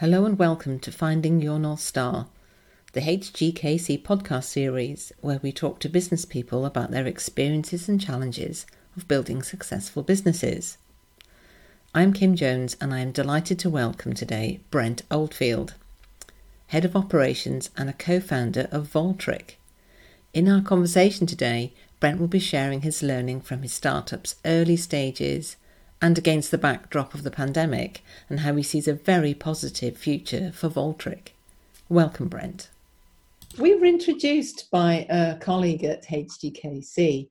Hello and welcome to Finding Your North Star, the HGKC podcast series where we talk to business people about their experiences and challenges of building successful businesses. I'm Kim Jones and I am delighted to welcome today Brent Oldfield, Head of Operations and a co founder of Voltric. In our conversation today, Brent will be sharing his learning from his startup's early stages and against the backdrop of the pandemic, and how he sees a very positive future for Voltric. Welcome, Brent. We were introduced by a colleague at HGKC,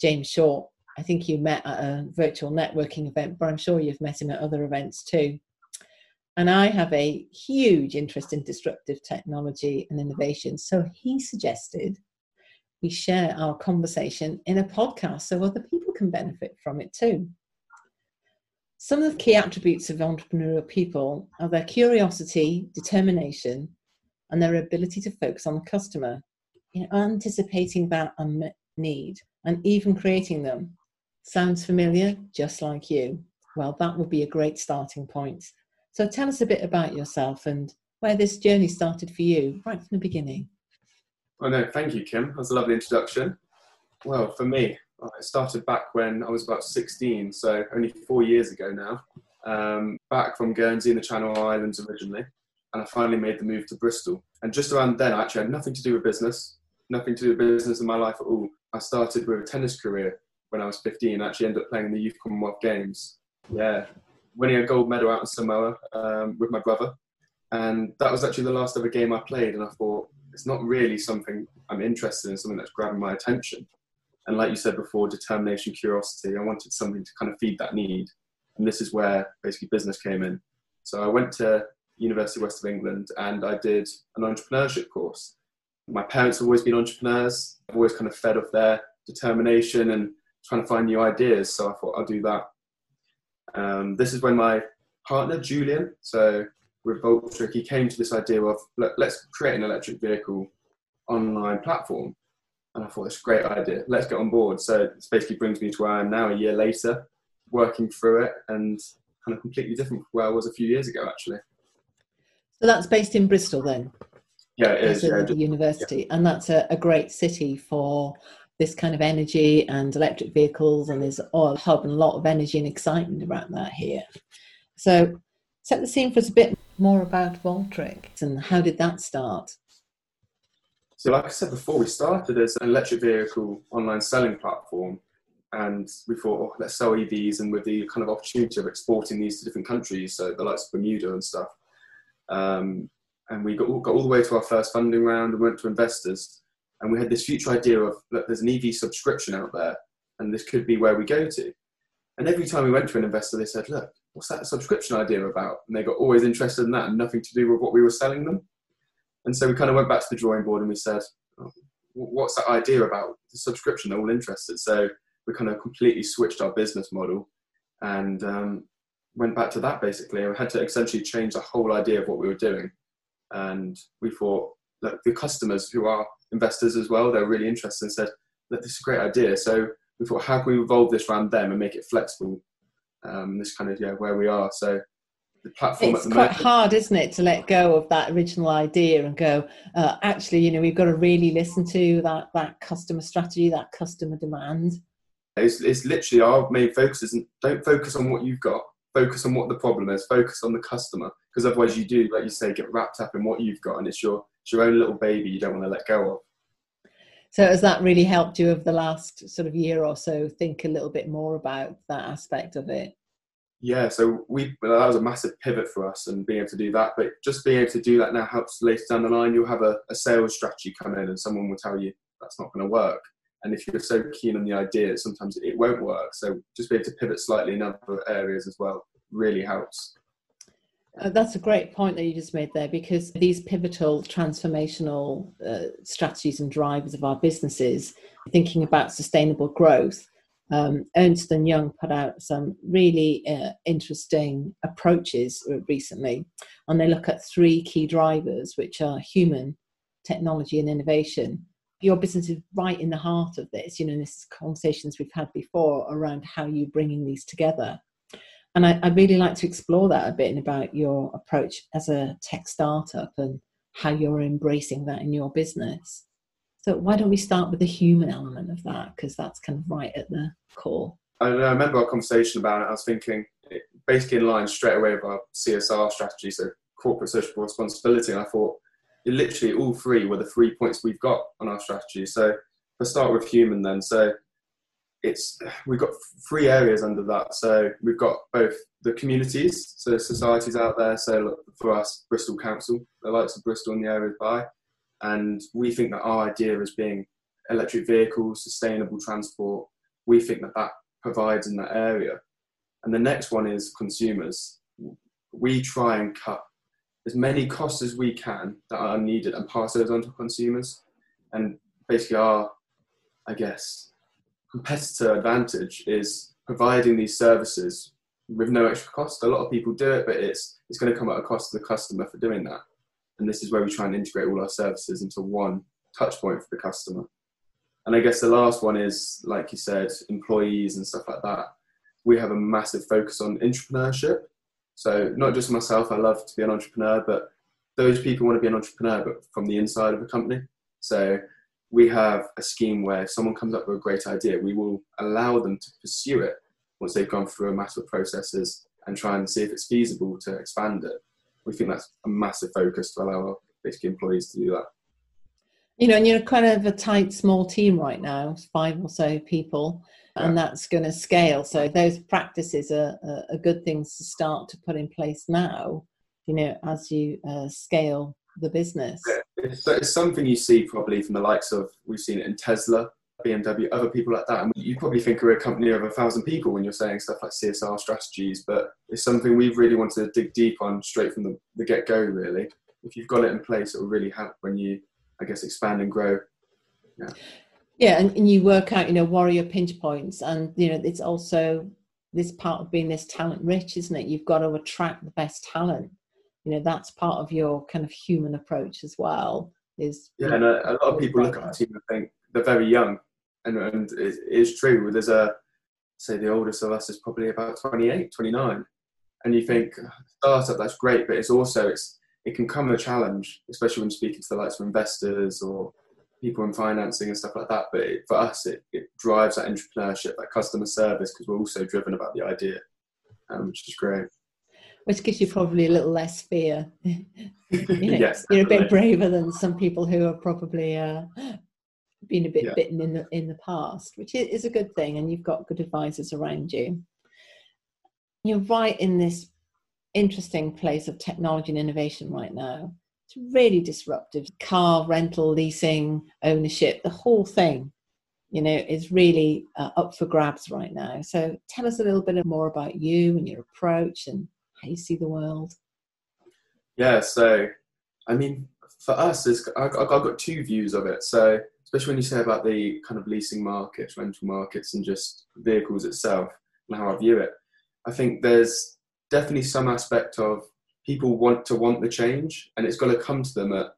James Shaw. I think you met at a virtual networking event, but I'm sure you've met him at other events too. And I have a huge interest in disruptive technology and innovation. So he suggested we share our conversation in a podcast so other people can benefit from it too. Some of the key attributes of entrepreneurial people are their curiosity, determination, and their ability to focus on the customer, you know, anticipating that unmet need and even creating them. Sounds familiar? Just like you. Well, that would be a great starting point. So tell us a bit about yourself and where this journey started for you right from the beginning. Oh, no, thank you, Kim. That was a lovely introduction. Well, for me, it started back when I was about 16, so only four years ago now. Um, back from Guernsey in the Channel Islands originally, and I finally made the move to Bristol. And just around then, I actually had nothing to do with business, nothing to do with business in my life at all. I started with a tennis career when I was 15. I actually ended up playing in the Youth Commonwealth Games. Yeah, winning a gold medal out in Samoa um, with my brother. And that was actually the last ever game I played. And I thought, it's not really something I'm interested in, something that's grabbing my attention. And like you said before, determination, curiosity, I wanted something to kind of feed that need. And this is where basically business came in. So I went to University of West of England and I did an entrepreneurship course. My parents have always been entrepreneurs. I've always kind of fed off their determination and trying to find new ideas. So I thought I'll do that. Um, this is when my partner, Julian, so with Voltric, he came to this idea of let, us create an electric vehicle online platform. And I thought, it's a great idea. Let's get on board. So it basically brings me to where I am now, a year later, working through it and kind of completely different from where I was a few years ago, actually. So that's based in Bristol then? Yeah, it is. Yeah, the university. Yeah. And that's a, a, great city for this kind of energy and electric vehicles. And there's a hub and a lot of energy and excitement around that here. So set the scene for us a bit more about Voltric and how did that start? So, like I said before, we started as an electric vehicle online selling platform, and we thought, oh, let's sell EVs, and with the kind of opportunity of exporting these to different countries, so the likes of Bermuda and stuff. Um, and we got, got all the way to our first funding round and went to investors, and we had this future idea of look, there's an EV subscription out there, and this could be where we go to. And every time we went to an investor, they said, look, what's that subscription idea about? And they got always interested in that and nothing to do with what we were selling them. And so we kind of went back to the drawing board and we said, oh, what's that idea about the subscription? They're all interested. So we kind of completely switched our business model and um, went back to that basically. We had to essentially change the whole idea of what we were doing. And we thought, look, the customers who are investors as well, they're really interested and said, look, this is a great idea. So we thought, how can we evolve this around them and make it flexible? Um, this kind of yeah where we are. So the platform. It's quite hard, isn't it, to let go of that original idea and go, uh, actually, you know, we've got to really listen to that that customer strategy, that customer demand. It's, it's literally our main focus isn't don't focus on what you've got, focus on what the problem is, focus on the customer, because otherwise you do, like you say, get wrapped up in what you've got, and it's your it's your own little baby you don't want to let go of. So has that really helped you over the last sort of year or so think a little bit more about that aspect of it? Yeah, so we that was a massive pivot for us and being able to do that. But just being able to do that now helps later down the line. You'll have a, a sales strategy come in, and someone will tell you that's not going to work. And if you're so keen on the idea, sometimes it won't work. So just be able to pivot slightly in other areas as well really helps. Uh, that's a great point that you just made there because these pivotal transformational uh, strategies and drivers of our businesses, thinking about sustainable growth, um, Ernst and Young put out some really uh, interesting approaches recently, and they look at three key drivers, which are human, technology, and innovation. Your business is right in the heart of this. You know, this conversations we've had before around how you're bringing these together. And I, would really like to explore that a bit and about your approach as a tech startup and how you're embracing that in your business. So why don't we start with the human element of that because that's kind of right at the core. I, I remember our conversation about it. I was thinking basically in line straight away with our CSR strategy, so corporate social responsibility. And I thought literally all three were the three points we've got on our strategy. So let's start with human then. So it's we've got three areas under that. So we've got both the communities, so societies out there. So for us, Bristol Council, the likes of Bristol and the areas by, and we think that our idea as being electric vehicles, sustainable transport, we think that that provides in that area. And the next one is consumers. We try and cut as many costs as we can that are needed and pass those on to consumers. And basically, our, I guess, competitor advantage is providing these services with no extra cost. A lot of people do it, but it's it's going to come at a cost to the customer for doing that. And this is where we try and integrate all our services into one touch point for the customer. And I guess the last one is, like you said, employees and stuff like that. We have a massive focus on entrepreneurship so not just myself, I love to be an entrepreneur, but those people want to be an entrepreneur, but from the inside of a company. So we have a scheme where if someone comes up with a great idea, we will allow them to pursue it once they've gone through a massive of processes and try and see if it's feasible to expand it. We think that's a massive focus to allow our basic employees to do that. You know, and you're kind of a tight, small team right now, five or so people and that's going to scale. So those practices are, are, good things to start to put in place now. You know, as you uh, scale the business. It's, it's, something you see probably from the likes of we've seen it in Tesla, BMW, other people like that. And you probably think we're a company of a thousand people when you're saying stuff like CSR strategies, but it's something we've really wanted to dig deep on straight from the, the get go. Really, if you've got it in place, it will really help when you, I guess, expand and grow. Yeah. Yeah, and, and you work out, you know, warrior pinch points, and you know, it's also this part of being this talent rich, isn't it? You've got to attract the best talent. You know, that's part of your kind of human approach as well. Is yeah, and a, a lot of people look at our team and think they're very young, and and it is true. There's a say the oldest of us is probably about 28, 29, and you think startup that's great, but it's also it's it can come a challenge, especially when speaking to the likes of investors or people in financing and stuff like that. But it, for us, it, it drives that entrepreneurship, that customer service, because we're also driven about the idea, um, which is great. Which gives you probably a little less fear. you know, yes, you're a bit braver than some people who are probably uh, been a bit yeah. bitten in the in the past, which is a good thing. And you've got good advisors around you. You're right in this interesting place of technology and innovation right now it's really disruptive. Car rental, leasing, ownership, the whole thing, you know, is really uh, up for grabs right now. So tell us a little bit more about you and your approach and how you see the world. Yeah, so I mean, for us, I've got two views of it. So especially when you say about the kind of leasing markets, rental markets, and just vehicles itself and how I view it, I think there's definitely some aspect of people want to want the change and it's got to come to them at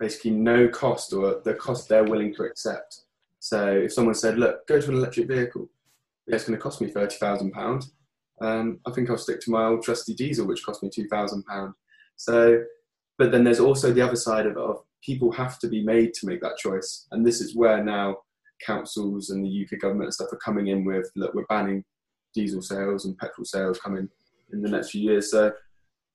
basically no cost or the cost they're willing to accept. So if someone said, look, go to an electric vehicle, yeah, it's going to cost me £30,000. Um, I think I'll stick to my old trusty diesel, which cost me £2,000. So, but then there's also the other side of of people have to be made to make that choice. And this is where now councils and the UK government and stuff are coming in with, look, we're banning diesel sales and petrol sales coming in the next few years. So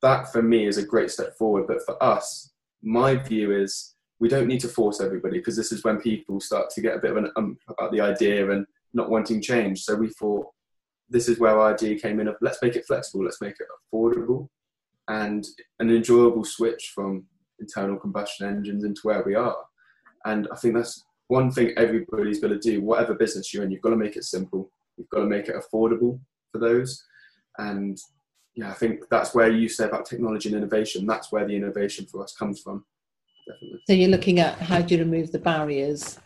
that for me is a great step forward. But for us, my view is we don't need to force everybody because this is when people start to get a bit of an um about the idea and not wanting change. So we thought this is where our idea came in of let's make it flexible, let's make it affordable and an enjoyable switch from internal combustion engines into where we are. And I think that's one thing everybody's got to do, whatever business you're in, you've got to make it simple. You've got to make it affordable for those. And yeah, I think that's where you say about technology and innovation. That's where the innovation for us comes from. Definitely. So you're looking at how do you remove the barriers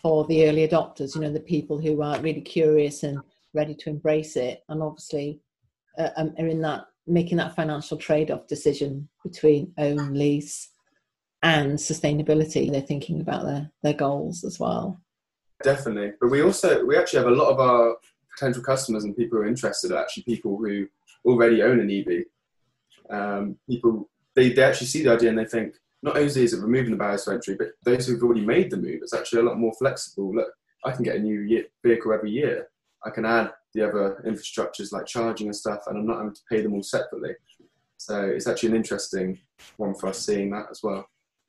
for the early adopters? You know, the people who are really curious and ready to embrace it, and obviously uh, um, are in that making that financial trade-off decision between own lease and sustainability. They're thinking about their their goals as well. Definitely, but we also we actually have a lot of our potential customers and people who are interested are actually people who already own an EV. Um, people they, they actually see the idea and they think not only is it removing the barriers to entry, but those who've already made the move, it's actually a lot more flexible. Look, I can get a new year, vehicle every year. I can add the other infrastructures like charging and stuff, and I'm not having to pay them all separately. So it's actually an interesting one for us seeing that as well.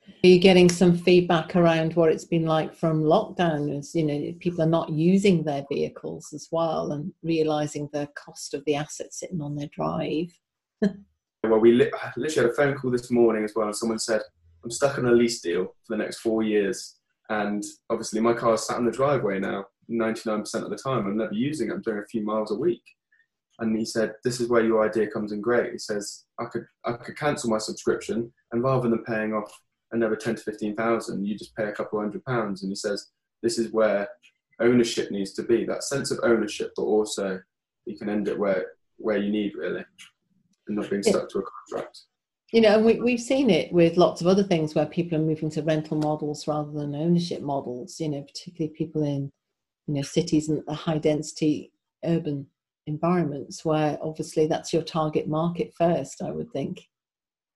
Are you getting some feedback around what it's been like from lockdown? As you know, people are not using their vehicles as well, and realizing the cost of the asset sitting on their drive. well, we li- literally had a phone call this morning as well, and someone said, "I'm stuck on a lease deal for the next four years, and obviously my car is sat in the driveway now, 99% of the time. I'm never using it. I'm doing a few miles a week." and he said, "This is where your idea comes in great." He says, "I could I could cancel my subscription, and rather than paying off another ten to fifteen thousand, you just pay a couple hundred pounds." And he says, "This is where ownership needs to be that sense of ownership, but also you can end it where where you need really, and not being stuck to a contract." You know, and we, we've seen it with lots of other things where people are moving to rental models rather than ownership models. You know, particularly people in you know cities and the high density urban environments where obviously that's your target market first, I would think.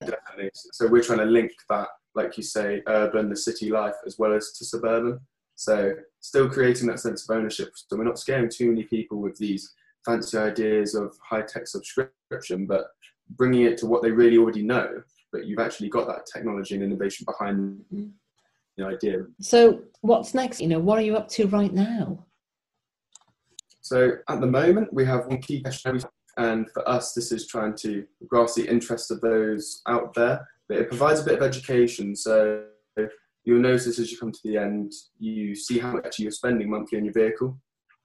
Definitely. So we're trying to link that, like you say, urban, the city life, as well as to suburban. So still creating that sense of ownership. So we're not scaring too many people with these fancy ideas of high tech subscription, but bringing it to what they really already know. But you've actually got that technology and innovation behind the idea. So what's next? You know, what are you up to right now? So at the moment, we have one key question, and for us, this is trying to grasp the interest of those out there. But it provides a bit of education. So you'll notice as you come to the end, you see how much you're spending monthly on your vehicle,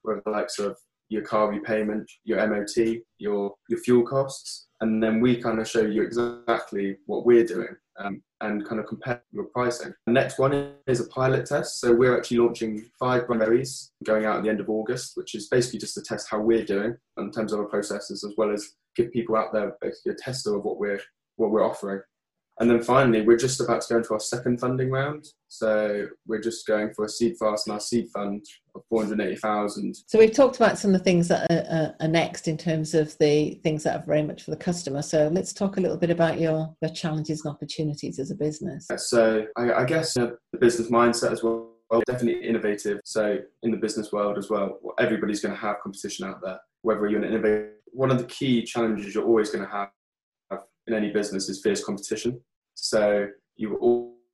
whether the likes of your car repayment, your MOT, your your fuel costs, and then we kind of show you exactly what we're doing um, and kind of compare your pricing. The next one is a pilot test. So we're actually launching five berries going out at the end of August, which is basically just to test how we're doing in terms of our processes, as well as give people out there basically a tester of what we're what we're offering. And then finally, we're just about to go into our second funding round. So we're just going for a seed fast and our seed fund of 480,000. So we've talked about some of the things that are, are, next in terms of the things that are very much for the customer. So let's talk a little bit about your, your challenges and opportunities as a business. So I, I guess you know, the business mindset as well. Well, definitely innovative. So in the business world as well, everybody's going to have competition out there. Whether you're an innovator, one of the key challenges you're always going to have in any business is fierce competition. So you've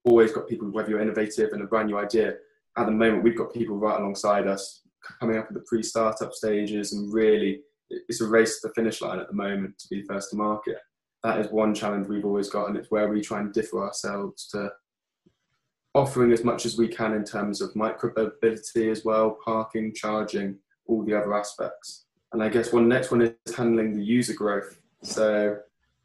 always got people, whether you're innovative and a brand new idea. At the moment, we've got people right alongside us coming up at the pre-startup stages, and really, it's a race to the finish line at the moment to be first to market. That is one challenge we've always got, and it's where we try and differ ourselves to offering as much as we can in terms of micromobility as well, parking, charging, all the other aspects. And I guess one next one is handling the user growth. So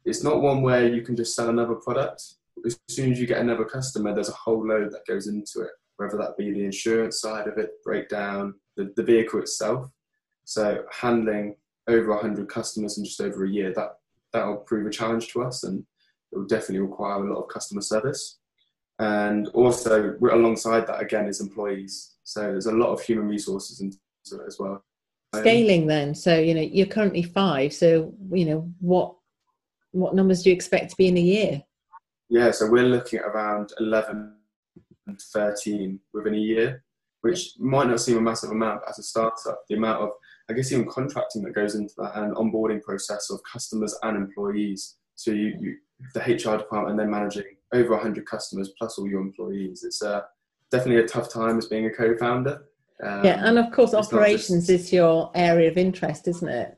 it's not one where you can just sell another product. As soon as you get another customer, there's a whole load that goes into it, whether that be the insurance side of it, breakdown, the, the vehicle itself. So handling over 100 customers in just over a year, that that will prove a challenge to us, and it will definitely require a lot of customer service. And also, alongside that, again, is employees. So there's a lot of human resources into it as well. Scaling then, so you know you're currently five. So you know what what numbers do you expect to be in a year? Yeah, so we're looking at around 11 and 13 within a year, which might not seem a massive amount, but as a startup, the amount of, I guess, even contracting that goes into that and onboarding process of customers and employees. So you, you the HR department, then managing over 100 customers plus all your employees. It's uh, definitely a tough time as being a co-founder. Um, yeah, and of course, operations just, is your area of interest, isn't it?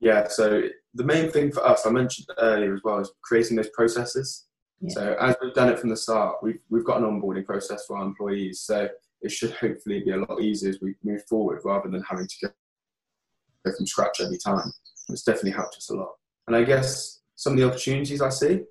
Yeah, so the main thing for us, I mentioned earlier as well, is creating those processes. Yeah. So as we've done it from the start, we've we've got an onboarding process for our employees. So it should hopefully be a lot easier as we move forward, rather than having to go from scratch every time. It's definitely helped us a lot. And I guess some of the opportunities I see,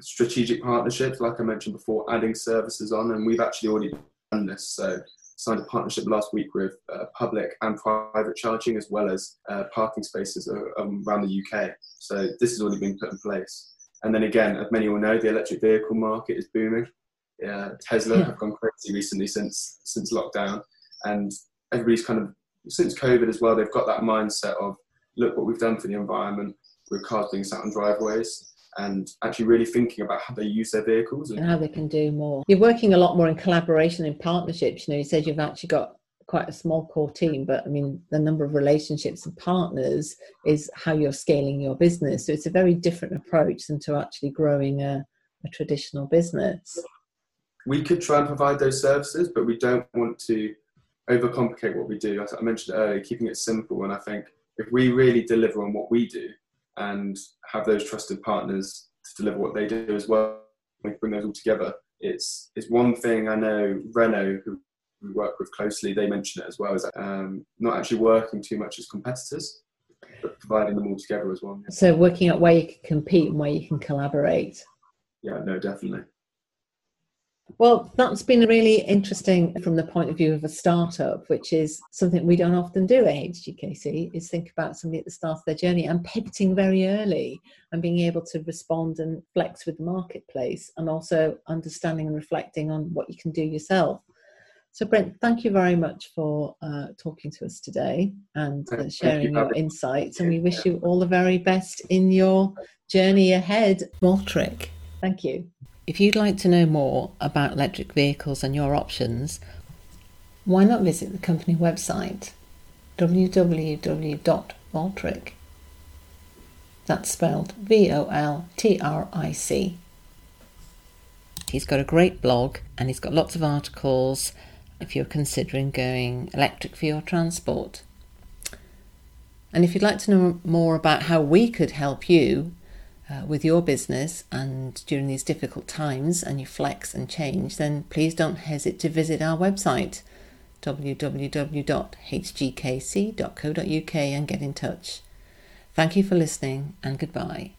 strategic partnerships, like I mentioned before, adding services on, and we've actually already done this. So signed a partnership last week with uh, public and private charging as well as uh, parking spaces um, around the UK. So this has already been put in place. And then again, as many will know, the electric vehicle market is booming. Yeah, Tesla yeah. have gone crazy recently since since lockdown, and everybody's kind of since COVID as well. They've got that mindset of look what we've done for the environment. with cars being sat on driveways and actually really thinking about how they use their vehicles and how they can do more. You're working a lot more in collaboration and partnerships. You know, you said you've actually got quite a small core team, but I mean, the number of relationships and partners is how you're scaling your business. So it's a very different approach than to actually growing a, a traditional business. We could try and provide those services, but we don't want to overcomplicate what we do. As I mentioned earlier, keeping it simple. And I think if we really deliver on what we do and have those trusted partners to deliver what they do as well, we bring those all together. It's it's one thing I know Renault, who we work with closely, they mention it as well, is um, not actually working too much as competitors, but providing them all together as well. So working out where you can compete and where you can collaborate. Yeah, no, definitely. Well, that's been really interesting from the point of view of a startup, which is something we don't often do at HGKC, is think about somebody at the start of their journey and pivoting very early and being able to respond and flex with the marketplace and also understanding and reflecting on what you can do yourself. So, Brent, thank you very much for uh, talking to us today and uh, sharing you your insights. And we wish you all the very best in your journey ahead, Voltric. Thank you. If you'd like to know more about electric vehicles and your options, why not visit the company website www.voltric. That's spelled V O L T R I C. He's got a great blog and he's got lots of articles if you're considering going electric for your transport. And if you'd like to know more about how we could help you uh, with your business and during these difficult times and you flex and change, then please don't hesitate to visit our website www.hgkc.co.uk and get in touch. Thank you for listening and goodbye.